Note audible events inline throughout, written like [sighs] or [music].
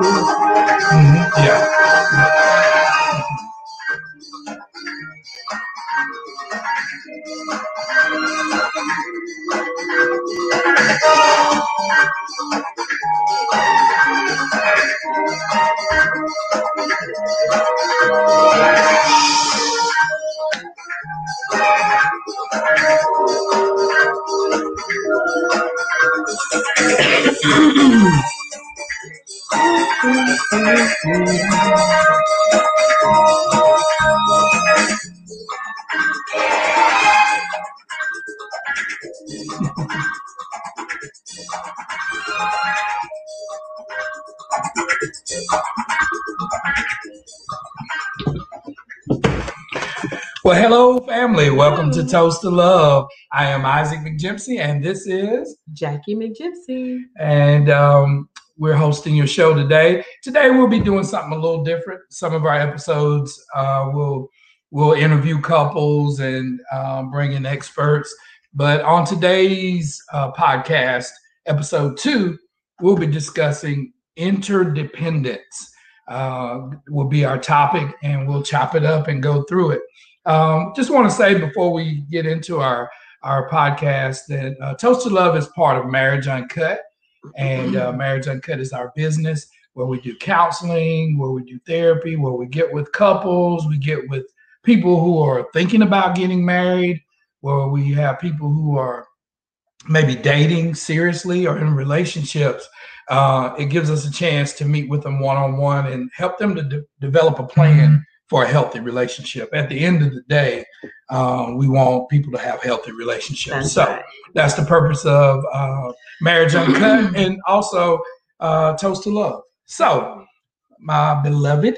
Mhm, Yeah. Welcome to Toast to Love. I am Isaac McGimpsey, and this is, Jackie McGimpsey. and um, we're hosting your show today. Today, we'll be doing something a little different. Some of our episodes uh, will will interview couples and um, bring in experts. But on today's uh, podcast, episode two, we'll be discussing interdependence. Uh, will be our topic, and we'll chop it up and go through it. Um, just want to say before we get into our our podcast that uh, Toast to Love is part of Marriage Uncut, and uh, Marriage Uncut is our business where we do counseling, where we do therapy, where we get with couples, we get with people who are thinking about getting married, where we have people who are maybe dating seriously or in relationships. Uh, it gives us a chance to meet with them one on one and help them to de- develop a plan for a healthy relationship. At the end of the day, uh, we want people to have healthy relationships. That's so right. that's the purpose of uh, Marriage Uncut [clears throat] and also uh, Toast to Love. So, my beloved,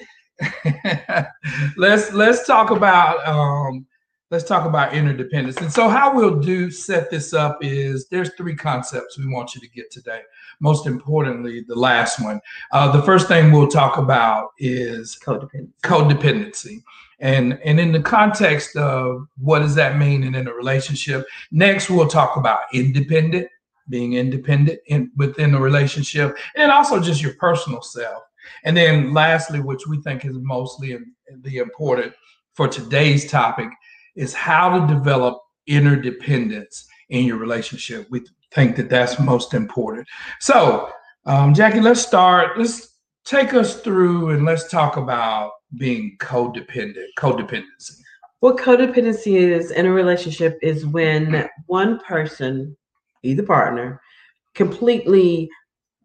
[laughs] let's let's talk about um, let's talk about interdependence. And so, how we'll do set this up is there's three concepts we want you to get today. Most importantly, the last one. Uh, the first thing we'll talk about is Codependent. codependency. And, and in the context of what does that mean in, in a relationship, next we'll talk about independent, being independent in, within the relationship, and also just your personal self. And then lastly, which we think is mostly the important for today's topic, is how to develop interdependence in your relationship. We think that that's most important. So, um, Jackie, let's start. Let's take us through and let's talk about being codependent, codependency. What codependency is in a relationship is when one person, either partner, completely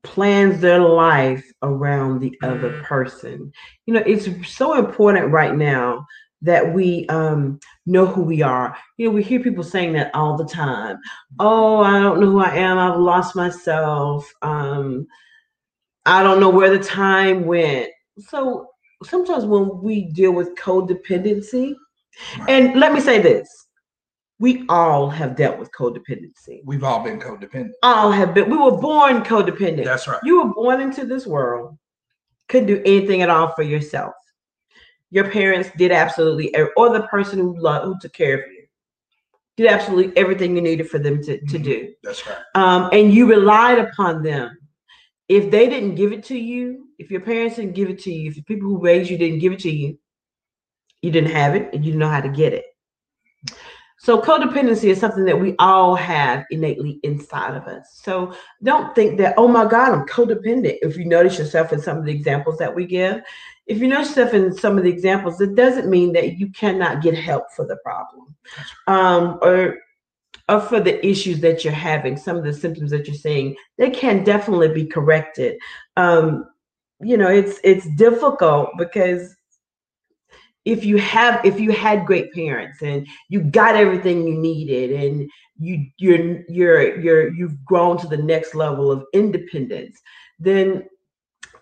plans their life around the other person. You know, it's so important right now that we um, know who we are. You know, we hear people saying that all the time. Oh, I don't know who I am. I've lost myself. Um, I don't know where the time went. So sometimes when we deal with codependency, Right. and let me say this we all have dealt with codependency. We've all been codependent. All have been, we were born codependent. That's right. You were born into this world, couldn't do anything at all for yourself. Your parents did absolutely, or the person who loved, who took care of you, did absolutely everything you needed for them to, to Mhm. do. That's right. Um, and you relied upon them. If they didn't give it to you, if your parents didn't give it to you, if the people who raised you didn't give it to you, you didn't have it and you didn't know how to get it. So codependency is something that we all have innately inside of us. So don't think that, oh my God, I'm codependent. If you notice yourself in some of the examples that we give, if you notice yourself in some of the examples, it doesn't mean that you cannot get help for the problem. Um, or or for the issues that you're having, some of the symptoms that you're seeing, they can definitely be corrected. Um, you know, it's it's difficult because if you have if you had great parents and you got everything you needed and you you're you're you're you've grown to the next level of independence, then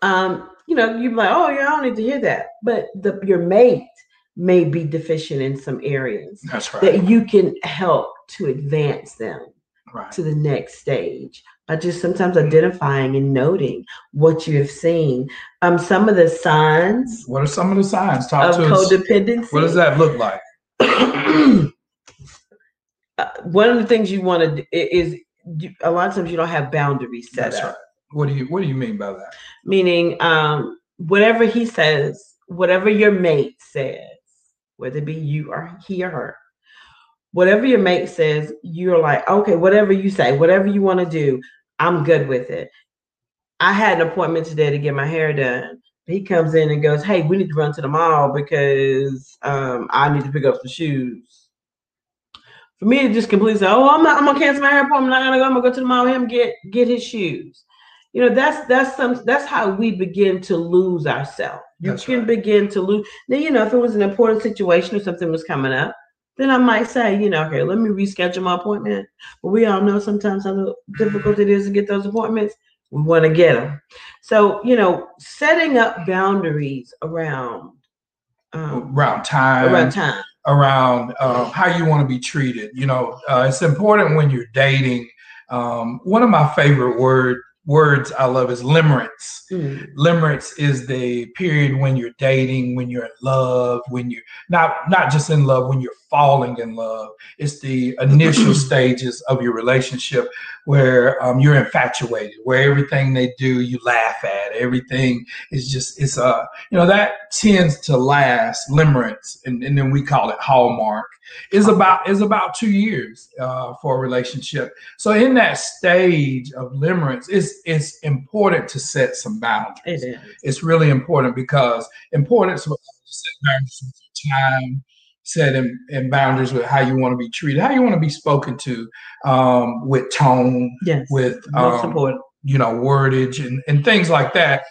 um, you know, you're like, oh yeah, I don't need to hear that. But the your mate may be deficient in some areas That's right. that you can help to advance them right. to the next stage by just sometimes identifying and noting what you have seen. Um, some of the signs What are some of the signs? Talk of to us. codependency. What does that look like? [clears throat] Uh, one of the things you want to do is you, a lot of times you don't have boundaries set That's up. right. What do you What do you mean by that? Meaning, um, whatever he says, whatever your mate says, whether it be you or he or her, whatever your mate says, you're like, okay, whatever you say, whatever you want to do, I'm good with it. I had an appointment today to get my hair done. He comes in and goes, Hey, we need to run to the mall because um, I need to pick up some shoes. For me to just completely say, Oh, I'm not, I'm gonna cancel my hair appointment, I'm not gonna go, I'm gonna go to the mall with him get get his shoes. You know, that's that's some that's how we begin to lose ourselves. You That's can right. begin to lose. Then, you know, if it was an important situation or something was coming up, then I might say, you know, okay, let me reschedule my appointment. But we all know sometimes how difficult it is to get those appointments. We want to get them. So, you know, setting up boundaries around um, Around time, around time. around uh, how you want to be treated. You know, uh, it's important when you're dating. Um, one of my favorite word words I love is limerence. Mm, Limerence is the period when you're dating, when you're in love, when you're not not just in love, when you're falling in love. It's the initial [clears throat] stages of your relationship where um, you're infatuated, where everything they do you laugh at. Everything is just it's uh you know that tends to last. Limerence, and, and then we call it hallmark. Is about is about two years uh, for a relationship. So in that stage of limerence, it's it's important to set some boundaries it is. it's really important because importance with set boundaries with your time, setting and boundaries with how you want to be treated, how you want to be spoken to, um, with tone, Yes. with um, important. you know wordage and, and things like that.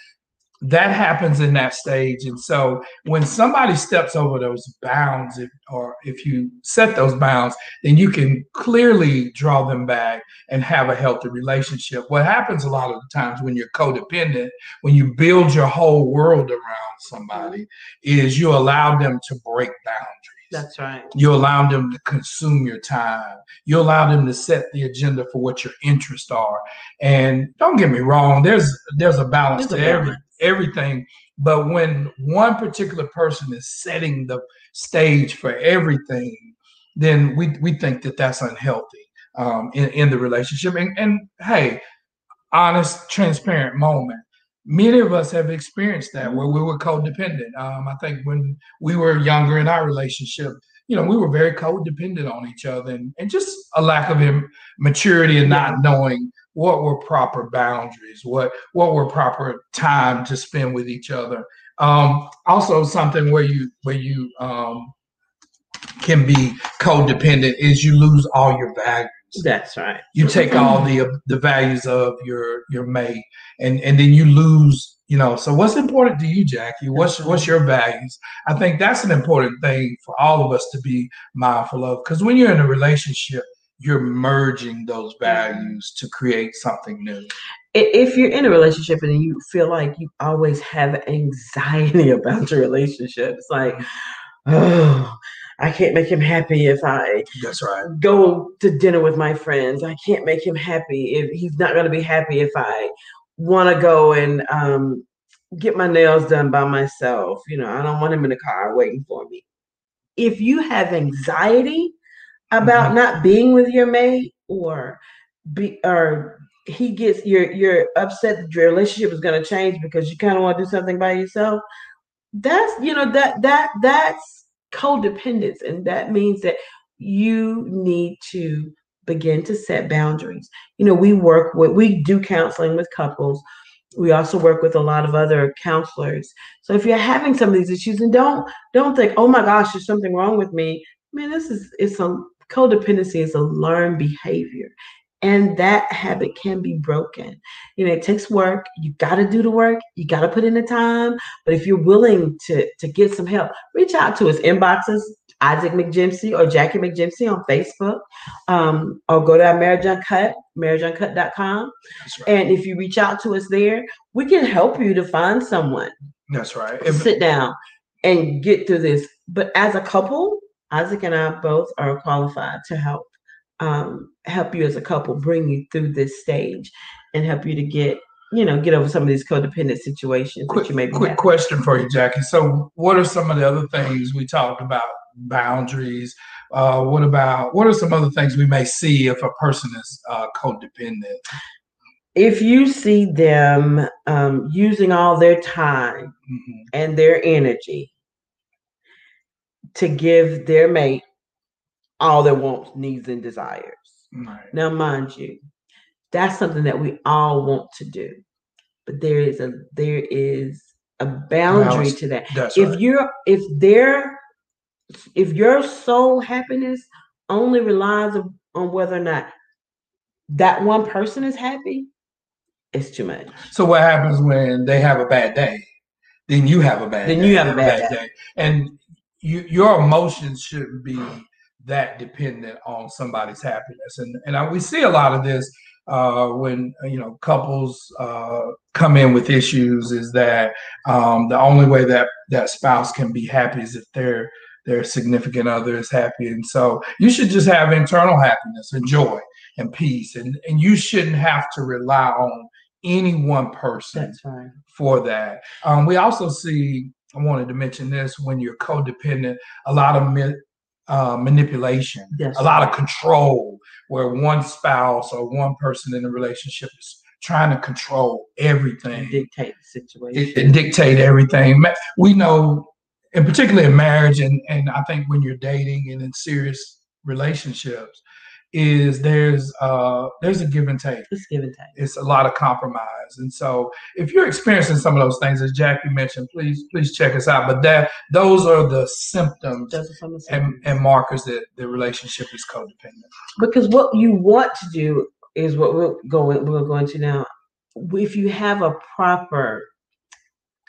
That happens in that stage, and so when somebody steps over those bounds, if, or if you set those bounds, then you can clearly draw them back and have a healthy relationship. What happens a lot of the times when you're codependent, when you build your whole world around somebody, is you allow them to break boundaries. That's right. You allow them to consume your time. You allow them to set the agenda for what your interests are. And don't get me wrong, there's there's a balance There's to a every everything. But when one particular person is setting the stage for everything, then we we think that that's unhealthy um, in in the relationship. And and hey, honest, transparent moment. Many of us have experienced that where we were codependent. Um, I think when we were younger in our relationship, you know, we were very codependent on each other and, and just a lack of maturity and not knowing what were proper boundaries, what what were proper time to spend with each other. Um, also, something where you where you um, can be codependent is you lose all your values That's right. you take all the uh, the values of your your mate and and then you lose you know. So what's important to you jackie? What's what's your values? I think that's an important thing for all of us to be mindful of because when you're in a relationship you're merging those values to create something new. If you're in a relationship and you feel like you always have anxiety [laughs] about your relationship, it's like, [sighs] oh, I can't make him happy if I that's right go to dinner with my friends. I can't make him happy if he's not going to be happy if I want to go and um, get my nails done by myself. You know, I don't want him in the car waiting for me. If you have anxiety about Mhm. not being with your mate or be or he gets you're you're upset that your relationship is going to change because you kind of want to do something by yourself that's you know that that that's codependence and that means that you need to begin to set boundaries. You know we work with we do counseling with couples. We also work with a lot of other counselors. So if you're having some of these issues and don't don't think oh my gosh there's something wrong with me. Man this is it's a codependency is a learned behavior and that habit can be broken. You know it takes work. You got to do the work. You got to put in the time. But if you're willing to to get some help reach out to us. Inboxes isaac McGimpsey or jackie McGimpsey on facebook um, or go to our marriage uncut marriageuncut.com right. And if you reach out to us there we can help you to find someone. That's right. Sit down and get through this. But as a couple isaac and i both are qualified to help um, help you as a couple bring you through this stage and help you to get you know get over some of these codependent situations quick, that you may be quick having. question for you, Jackie. So, what are some of the other things we talked about? Boundaries. Uh, what about what are some other things we may see if a person is uh, codependent? if you see them um, using all their time Mhm. and their energy to give their mate all their wants, needs, and desires. Right. Now, mind you, that's something that we all want to do, but there is a there is a boundary to that. If right. you're if their if your soul happiness only relies on- whether or not that one person is happy, it's too much. So what happens when they have a bad day? Then you have a bad Then day. you have a bad day. And you, your emotions shouldn't be that dependent on somebody's happiness. And and I, we see a lot of this uh, when you know couples uh, come in with issues is that um, the only way that that spouse can be happy is if their their significant other is happy. And so you should just have internal happiness and joy and peace. And and you shouldn't have to rely on any one person right. for that. Um, we also see, I wanted to mention this when you're codependent, a lot of mi- uh, manipulation, That's a lot of control, where one spouse or one person in the relationship is trying to control everything dictate the situation. it dictate everything. We know, and particularly in marriage, and and I think when you're dating and in serious relationships, is there's uh there's a give and take. It's give and take. It's a lot of compromise, and so if you're experiencing some of those things, as Jackie mentioned, please please check us out. But that those are the symptoms Those are some of the and, symptoms. and markers that the relationship is codependent. because what you want to do is what we're going we're going to now if you have a proper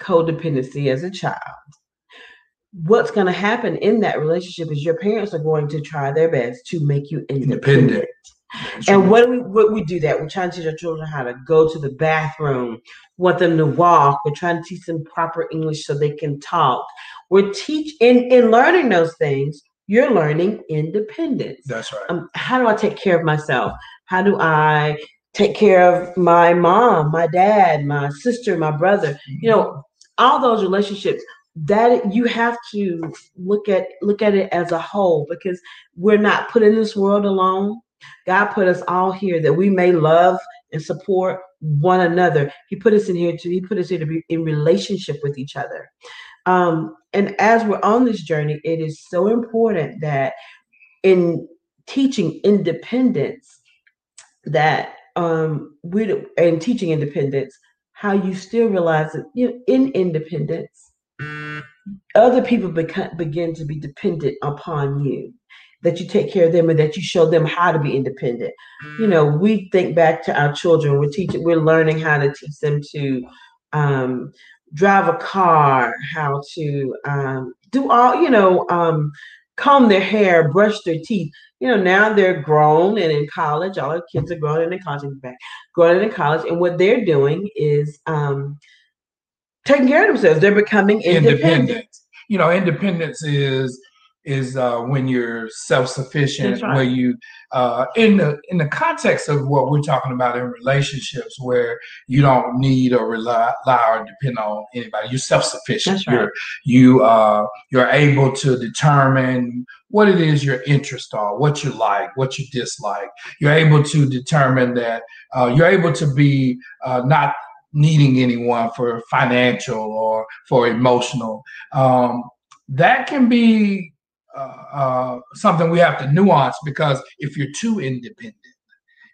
codependency as a child what's going to happen in that relationship is your parents are going to try their best to make you independent, Independent. and what do we what we do that we're trying to teach our children how to go to the bathroom want them to walk we're trying to teach them proper english so they can talk we're teach in in learning those things you're learning independence That's right. um, how do I take care of myself? How do I take care of my mom, my dad, my sister, my brother? You know, all those relationships that you have to look at look at it as a whole because we're not put in this world alone. God put us all here that we may love and support one another. He put us in here to he put us here to be in relationship with each other. Um, and as we're on this journey, it is so important that in teaching independence that um we and teaching independence how you still realize that you know in independence other people beca- begin to be dependent upon you that you take care of them and that you show them how to be independent. You know we think back to our children. We're teaching we're learning how to teach them to um drive a car how to um do all you know um comb their hair brush their teeth. You know now they're grown and in college all our kids are grown and in college fact grown and in college. And what they're doing is um taking care of themselves they're becoming independent, independent. You know, independence is is uh, when you're self-sufficient, That's right. where you uh, in the in the context of what we're talking about in relationships, where you don't need or rely, rely or depend on anybody. You're self-sufficient. That's right. You're you uh, you're able to determine what it is your interests are, what you like, what you dislike. You're able to determine that uh, you're able to be uh, not needing anyone for financial or for emotional. Um, that can be uh, uh, something we have to nuance because if you're too independent,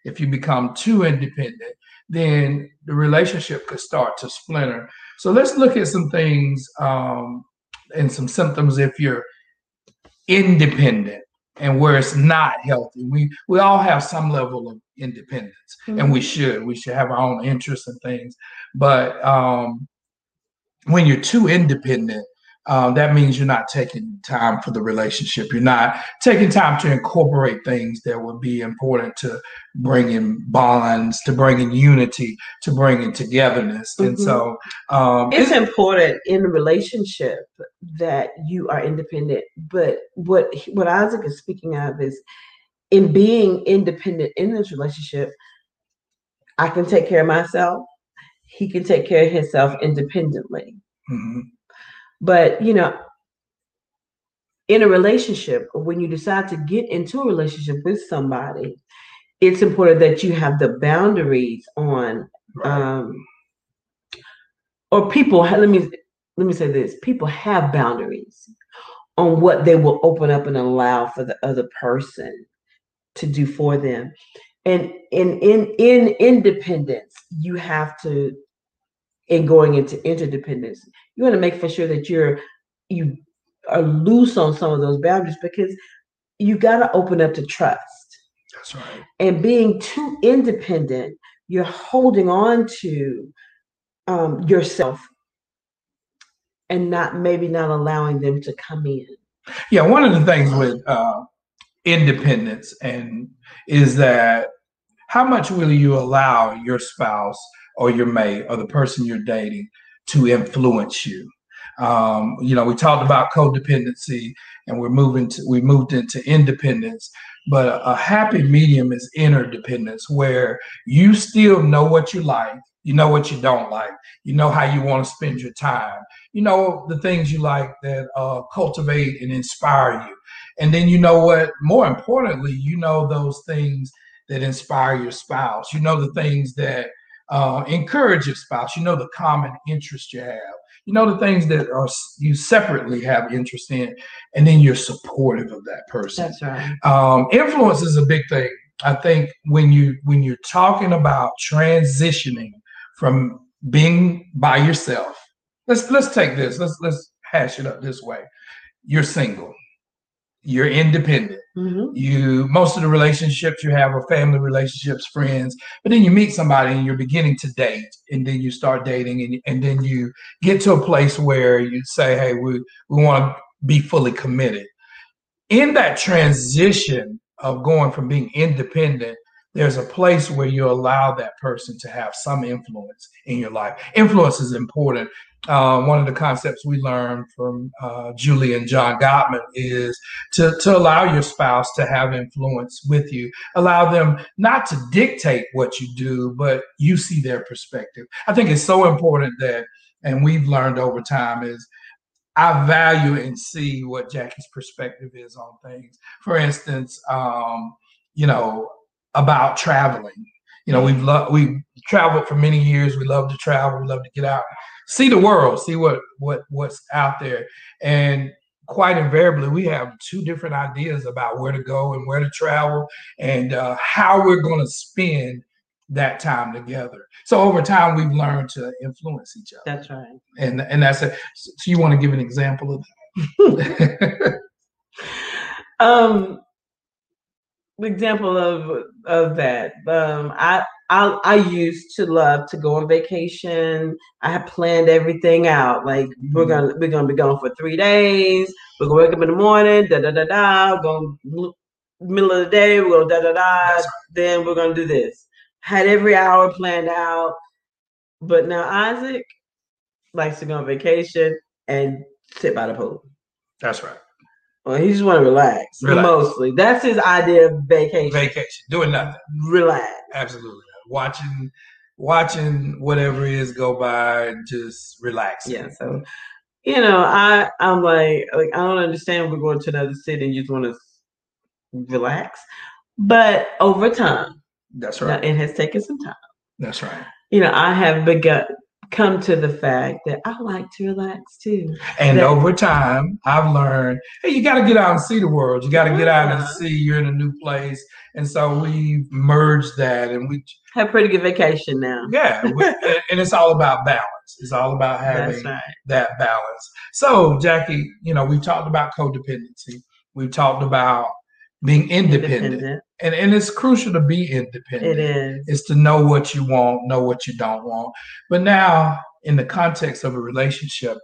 if you become too independent, then the relationship could start to splinter. So let's look at some things um, and some symptoms if you're independent and where it's not healthy. We we all have some level of independence and we should. We should have our own interests and things. But um when you're too independent um, that means you're not taking time for the relationship you're not taking time to incorporate things that would be important to bring in bonds to bring in unity to bring in togetherness and Mhm. so um it's it- important in a relationship that you are independent but what what isaac is speaking of is in being independent in this relationship i can take care of myself he can take care of himself independently Mhm. But you know in a relationship when you decide to get into a relationship with somebody it's important that you have the boundaries on um or people let me let me say this people have boundaries on what they will open up and allow for the other person to do for them. And in in in independence you have to in going into interdependence you want to make for sure that you're you are loose on some of those boundaries because you got to open up to trust That's right. and being too independent, you're holding on to um, yourself and not maybe not allowing them to come in. Yeah, one of the things with uh, independence and is that how much will you allow your spouse or your mate or the person you're dating to influence you? Um, you know, we talked about codependency, and we're moving to we moved into independence. But a, a happy medium is interdependence, where you still know what you like, you know what you don't like, you know how you want to spend your time, you know the things you like that uh, cultivate and inspire you, and then you know what. More importantly, you know those things that inspire your spouse. You know the things that uh, encourage your spouse. You know the common interests you have. You know the things that are you separately have interest in, and then you're supportive of that person. That's right. Um, influence is a big thing. I think when you when you're talking about transitioning from being by yourself, let's let's take this. Let's let's hash it up this way. You're single. You're independent Mhm. you most of the relationships you have are family relationships friends but then you meet somebody and you're beginning to date and then you start dating and, and then you get to a place where you say hey we, we want to be fully committed in that transition of going from being independent there's a place where you allow that person to have some influence in your life influence is important uh, one of the concepts we learned from uh, Julie and John Gottman is to, to allow your spouse to have influence with you. Allow them not to dictate what you do, but you see their perspective. I think it's so important that, and we've learned over time, is I value and see what Jackie's perspective is on things. For instance, um, you know, about traveling. You know, we've loved we've traveled for many years. We love to travel. We love to get out, see the world, see what what what's out there. And quite invariably, we have two different ideas about where to go and where to travel and uh, how we're going to spend that time together. So over time, we've learned to influence each other, That's right. and and that's it. So you want to give an example of that? [laughs] Um, example of of that. Um, I I I used to love to go on vacation. I had planned everything out. Like we're Mhm. gonna we're gonna be gone for three days. We're gonna wake up in the morning. Da da da da. Going middle of the day. We're gonna da da da. Then we're gonna do this. Had every hour planned out. But now Isaac likes to go on vacation and sit by the pool. That's right. Well, he just want to relax, Relax. mostly. That's his idea of vacation. Vacation, doing nothing. relax. Absolutely. Watching watching whatever it is go by and just relaxing. Yeah. So, you know, I I'm like like I don't understand. We're going to another city and you just want to relax, but over time, That's right. it has taken some time. That's right. You know, I have begun come to the fact that I like to relax too. And That- over time, I've learned, hey, you got to get out and see the world. You got to get out and see you're in a new place. And so we merged that, and we, Have a pretty good vacation now. yeah, we, [laughs] and it's all about balance. It's all about having right. that balance. So, Jackie, you know, we've talked about codependency. We've talked about being independent, Independent. and and it's crucial to be independent. It is. is to know what you want, know what you don't want. But now, in the context of a relationship,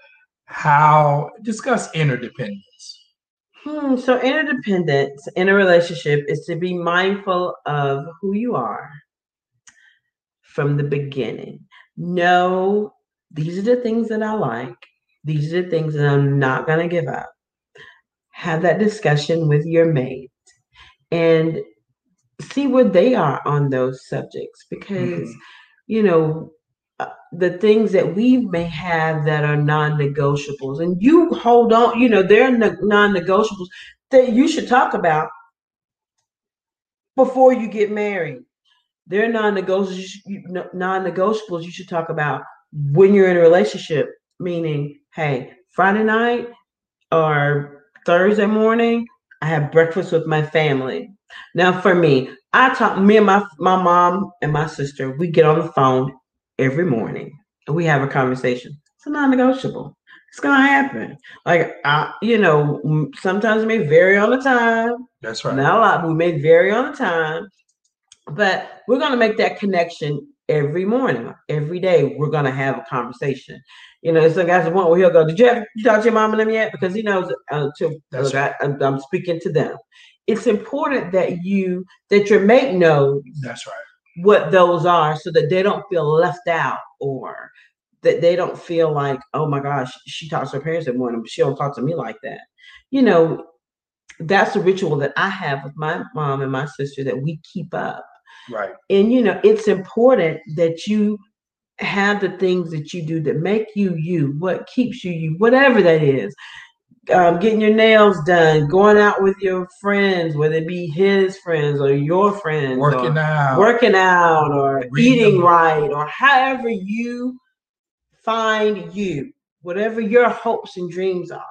how discuss interdependence. Hmm, so interdependence in a relationship is to be mindful of who you are from the beginning. Know these are the things that I like. These are the things that I'm not going to give up. Have that discussion with your mate and see where they are on those subjects because, Mhm. you know, uh, the things that we may have that are non-negotiables and you hold on you know they're ne- non-negotiables that you should talk about before you get married. They're non-negotiables. Non-negotiables. You should talk about when you're in a relationship. Meaning, hey, Friday night or Thursday morning, I have breakfast with my family. Now, for me, I talk. Me and my my mom and my sister, we get on the phone every morning and we have a conversation. It's non-negotiable. It's gonna happen. Like I, you know, sometimes it may vary on the time. That's right. Not a lot, but we may vary on the time. But we're gonna make that connection every morning, every day. We're gonna have a conversation. You know, some guys want where he'll go. Did you have you talk to your mom and them yet? Because he knows. Uh, to, look, right. I, I'm speaking to them. It's important that you that your mate knows. That's right. What those are, so that they don't feel left out or that they don't feel like, oh my gosh, she talks to her parents that morning, but she don't talk to me like that. You know, that's a ritual that I have with my mom and my sister that we keep up. Right. And you know, it's important that you have the things that you do that make you you, what keeps you you, whatever that is. Um, getting your nails done, going out with your friends, whether it be his friends or your friends, working out, working out, or eating right, or however you find you, whatever your hopes and dreams are,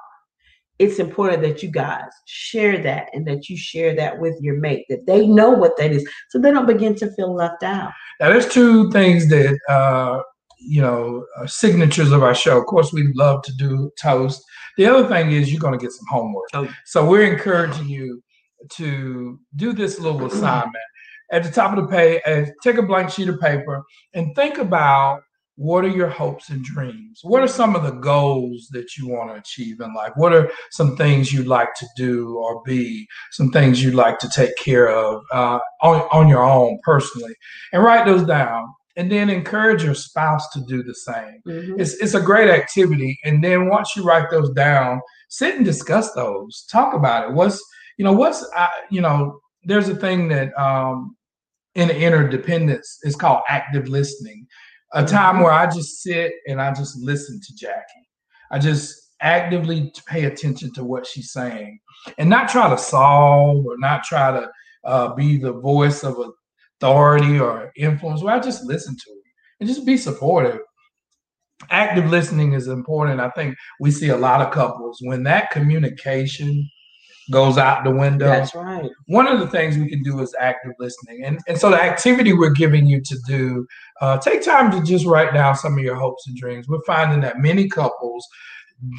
it's important that you guys share that and that you share that with your mate, that they know what that is, so they don't begin to feel left out. Now, there's two things that, uh, you know, uh, signatures of our show. Of course, we love to do toast. The other thing is you're going to get some homework. Oh. So we're encouraging you to do this little assignment. At the top of the page, uh, take a blank sheet of paper and think about what are your hopes and dreams? What are some of the goals that you want to achieve in life? What are some things you'd like to do or be? Some things you'd like to take care of uh, on, on your own personally? And write those down. And then encourage your spouse to do the same. Mm-hmm. It's, it's a great activity. And then once you write those down, sit and discuss those. Talk about it. What's, you know, what's, uh, you know, there's a thing that um, in interdependence is called active listening a time where I just sit and I just listen to Jackie. I just actively pay attention to what she's saying and not try to solve or not try to uh, be the voice of authority or influence. Where I just listen to her and just be supportive. Active listening is important. I think we see a lot of couples when that communication goes out the window. That's right. One of the things we can do is active listening. And, and so the activity we're giving you to do, uh, take time to just write down some of your hopes and dreams. We're finding that many couples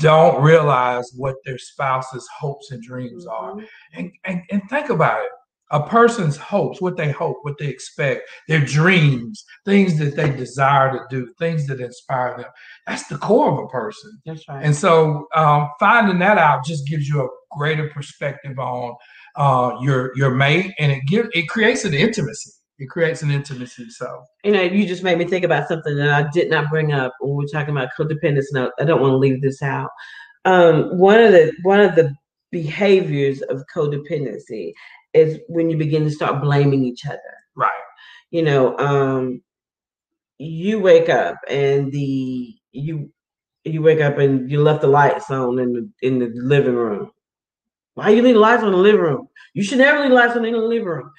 don't realize what their spouse's hopes and dreams mm-hmm. are. And, and, and think about it a person's hopes, what they hope, what they expect, their dreams, things that they desire to do, things that inspire them. That's the core of a person. That's right. And so um, finding that out just gives you a greater perspective on uh, your your mate, and it give it creates an intimacy. It creates an intimacy. So you know, you just made me think about something that I did not bring up when we are talking about codependence. Now, I don't want to leave this out. Um, one of the one of the behaviors of codependency is when you begin to start blaming each other. Right. You know, um, you wake up and the you you wake up and you left the lights on in the in the living room. Why you leave lights on in the living room? You should never leave lights on in the living room.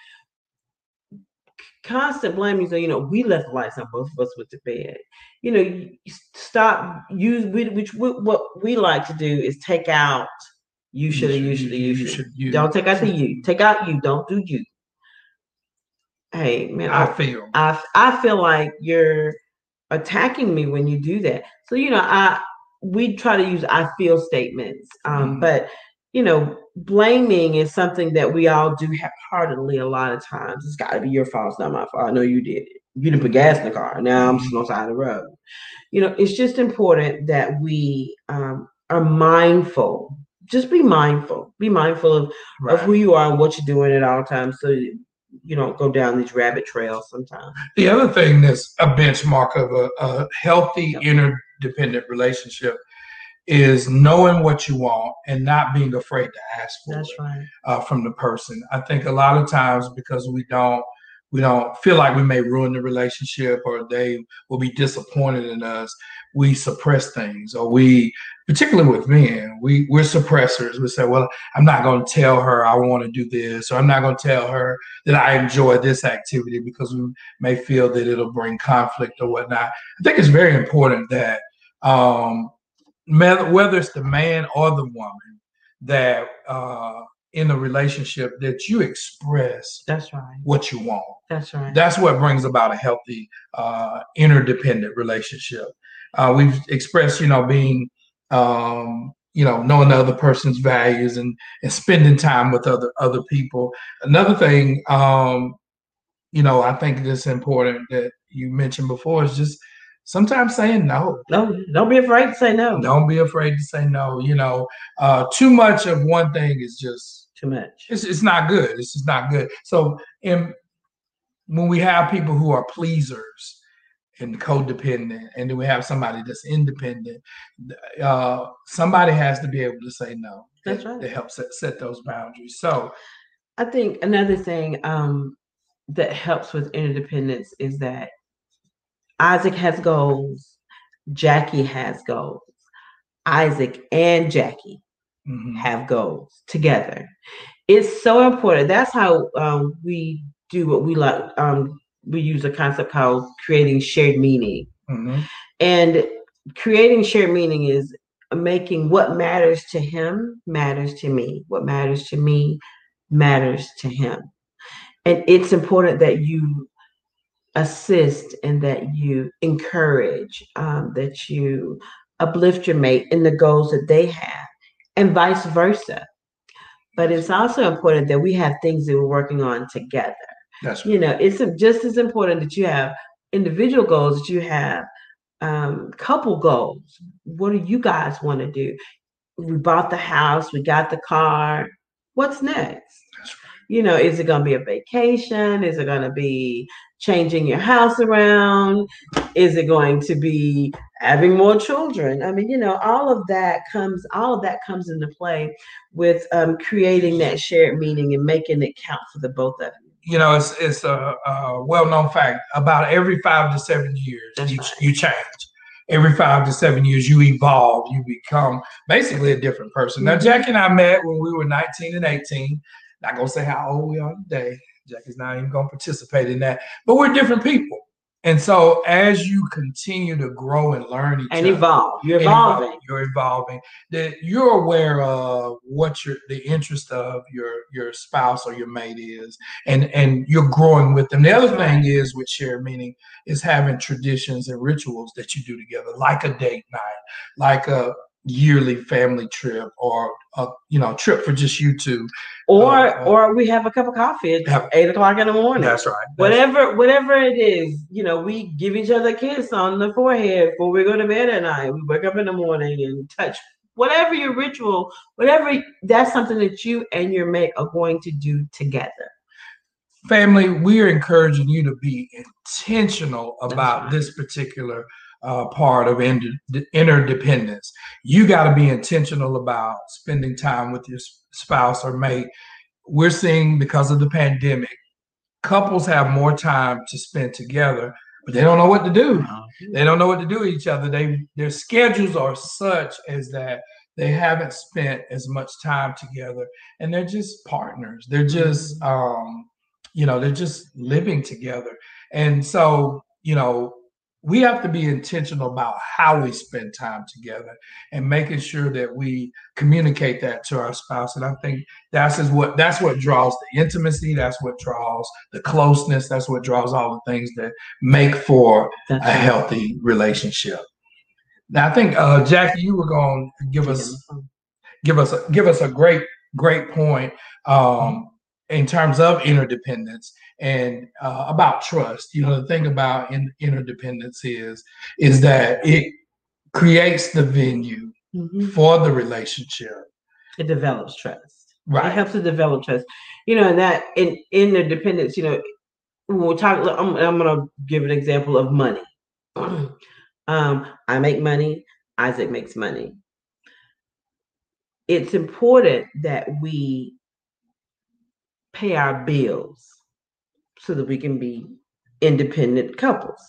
Constant blaming. So you know, we left the lights on. Both of us went to bed. You know, you stop. Use which what we like to do is take out you should have, you should have, you should. You. Don't take out the you. Take out you. Don't do you. Hey man, I, I feel I I feel like you're attacking me when you do that. So you know, I we try to use I feel statements. Um, mm. but you know, blaming is something that we all do half-heartedly a lot of times. It's got to be your fault, it's not my fault. I know you did it. You didn't put gas in the car. Now I'm sitting on the side of the road. You know, it's just important that we um, are mindful just be mindful. Be mindful of, right. of who you are and what you're doing at all times so you don't go down these rabbit trails sometimes. The other thing that's a benchmark of a, a healthy yep. interdependent relationship is knowing what you want and not being afraid to ask for that's it right. uh, from the person. I think a lot of times because we don't we don't feel like we may ruin the relationship or they will be disappointed in us we suppress things or we particularly with men, we we're suppressors. We say, well, I'm not going to tell her I want to do this, or I'm not going to tell her that I enjoy this activity because we may feel that it'll bring conflict or whatnot. I think it's very important that um, whether it's the man or the woman that uh, in a relationship that you express that's right. what you want. That's right. That's what brings about a healthy uh, interdependent relationship. Uh, we've expressed you know being um, you know knowing the other person's values and and spending time with other other people. Another thing um, you know i think it's important that you mentioned before is just sometimes saying no. No, don't be afraid to say no. Don't be afraid to say no. You know, uh, too much of one thing is just too much. It's, it's not good. It's just not good. So, and when we have people who are pleasers and codependent, and then we have somebody that's independent, uh, somebody has to be able to say no. That's right. To help set, set those boundaries. So, I think another thing um, that helps with interdependence is that Isaac has goals, Jackie has goals. Isaac and Jackie mm-hmm. have goals together. It's so important. That's how um, we do what we like. Um, we use a concept called creating shared meaning. Mm-hmm. And creating shared meaning is making what matters to him matters to me. What matters to me matters to him. And it's important that you assist and that you encourage, um, that you uplift your mate in the goals that they have, and vice versa. But it's also important that we have things that we're working on together. That's right. You know, it's just as important that you have individual goals, that you have um, couple goals. What do you guys want to do? We bought the house, we got the car. What's next? You know, is it going to be a vacation? Is it going to be changing your house around? Is it going to be having more children? I mean, you know, all of that comes, all of that comes into play with um, creating that shared meaning and making it count for the both of you. You know, it's it's a, a well-known fact. About every five to seven years, you, right. you change. Every five to seven years, you evolve. You become basically a different person. Now, mm-hmm. Jackie and I met when we were 19 and 18. Not gonna say how old we are today. Jackie's not even to participate in that. But we're different people. And so as you continue to grow and learn each and other, evolve, you're evolving. Evolve, you're evolving. That you're aware of what your the interest of your your spouse or your mate is, and and you're growing with them. The other thing is with shared meaning is having traditions and rituals that you do together, like a date night, like a yearly family trip or a you know trip for just you two or uh, uh, or we have a cup of coffee at have, eight o'clock in the morning that's right that's whatever right. whatever it is you know we give each other a kiss on the forehead before we go to bed at night we wake up in the morning and touch whatever your ritual whatever that's something that you and your mate are going to do together family we are encouraging you to be intentional about right. this particular uh, part of interdependence. You got to be intentional about spending time with your spouse or mate. We're seeing because of the pandemic, couples have more time to spend together, but they don't know what to do. They don't know what to do with each other. They their schedules are such as that they haven't spent as much time together, and they're just partners. They're just mm-hmm. um, you know they're just living together, and so you know we have to be intentional about how we spend time together and making sure that we communicate that to our spouse. And i think that's is what that's what draws the intimacy that's what draws the closeness that's what draws all the things that make for that's a healthy relationship. Now i think uh, jackie you were going to give us give us a, give us a great great point um, in terms of interdependence and uh, about trust. You know, the thing about in, interdependence is is that it creates the venue mm-hmm. for the relationship. It develops trust. Right. It helps to develop trust. You know, and that in interdependence, you know, when we talk, I'm, I'm going to give an example of money. [clears throat] um, I make money. Isaac makes money. It's important that we pay our bills so that we can be independent couples.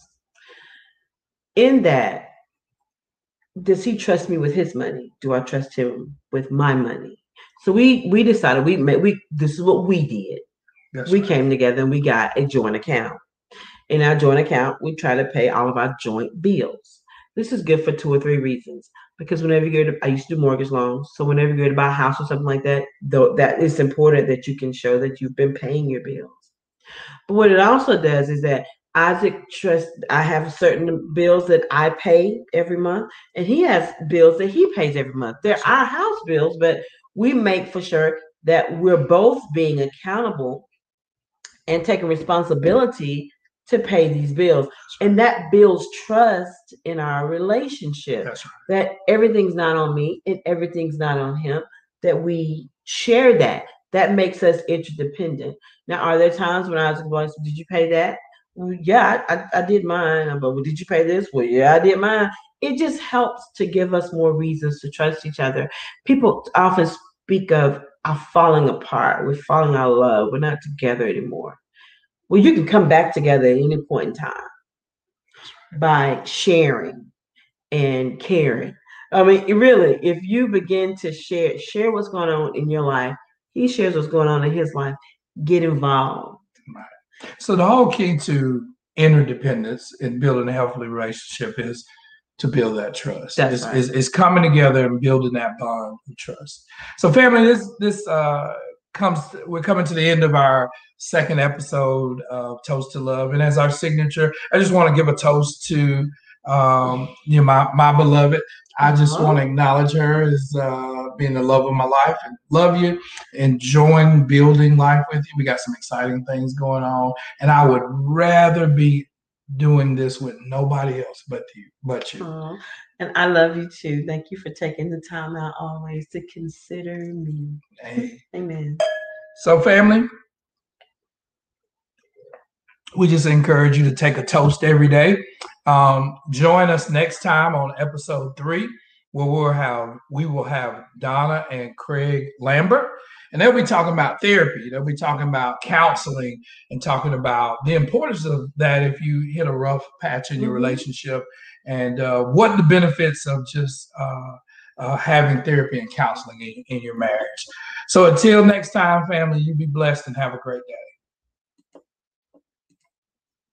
In that, does he trust me with his money? Do I trust him with my money? So we we decided we made we this is what we did. That's we right. came together and we got a joint account. In our joint account, we try to pay all of our joint bills. This is good for two or three reasons. Because whenever you go to, I used to do mortgage loans. So whenever you go to buy a house or something like that, though that is important that you can show that you've been paying your bills. But what it also does is that Isaac trust I have certain bills that I pay every month, and he has bills that he pays every month. They're our house bills, but we make for sure that we're both being accountable and taking responsibility to pay these bills. And that builds trust in our relationship right. that everything's not on me and everything's not on him, that we share that. That makes us interdependent. Now, are there times when I was going, Did you pay that? Well, yeah, I, I, I did mine. But well, did you pay this? Well, yeah, I did mine. It just helps to give us more reasons to trust each other. People often speak of our falling apart. We're falling out of love. We're not together anymore. Well, you can come back together at any point in time by sharing and caring. I mean, really, if you begin to share, share what's going on in your life, he shares what's going on in his life. Get involved. So the whole key to interdependence and building a healthy relationship is to build that trust. That's It's, right. it's, it's coming together and building that bond of trust. So family, this this uh comes we're coming to the end of our second episode of Toast to Love. And as our signature, I just want to give a toast to um you know my my beloved. I just Uh-huh. want to acknowledge her as uh being the love of my life and love you, enjoying building life with you. We got some exciting things going on. And I would rather be doing this with nobody else but you, but you. Aw, And I love you too. Thank you for taking the time out always to consider me. Hey. Amen. So, family, we just encourage you to take a toast every day. Um, join us next time on episode three, where we'll have we will have Donna and Craig Lambert, and they'll be talking about therapy. They'll be talking about counseling and talking about the importance of that if you hit a rough patch in your Mhm. relationship, and uh, what the benefits of just uh, uh, having therapy and counseling in, in your marriage. So until next time, family, you be blessed and have a great day.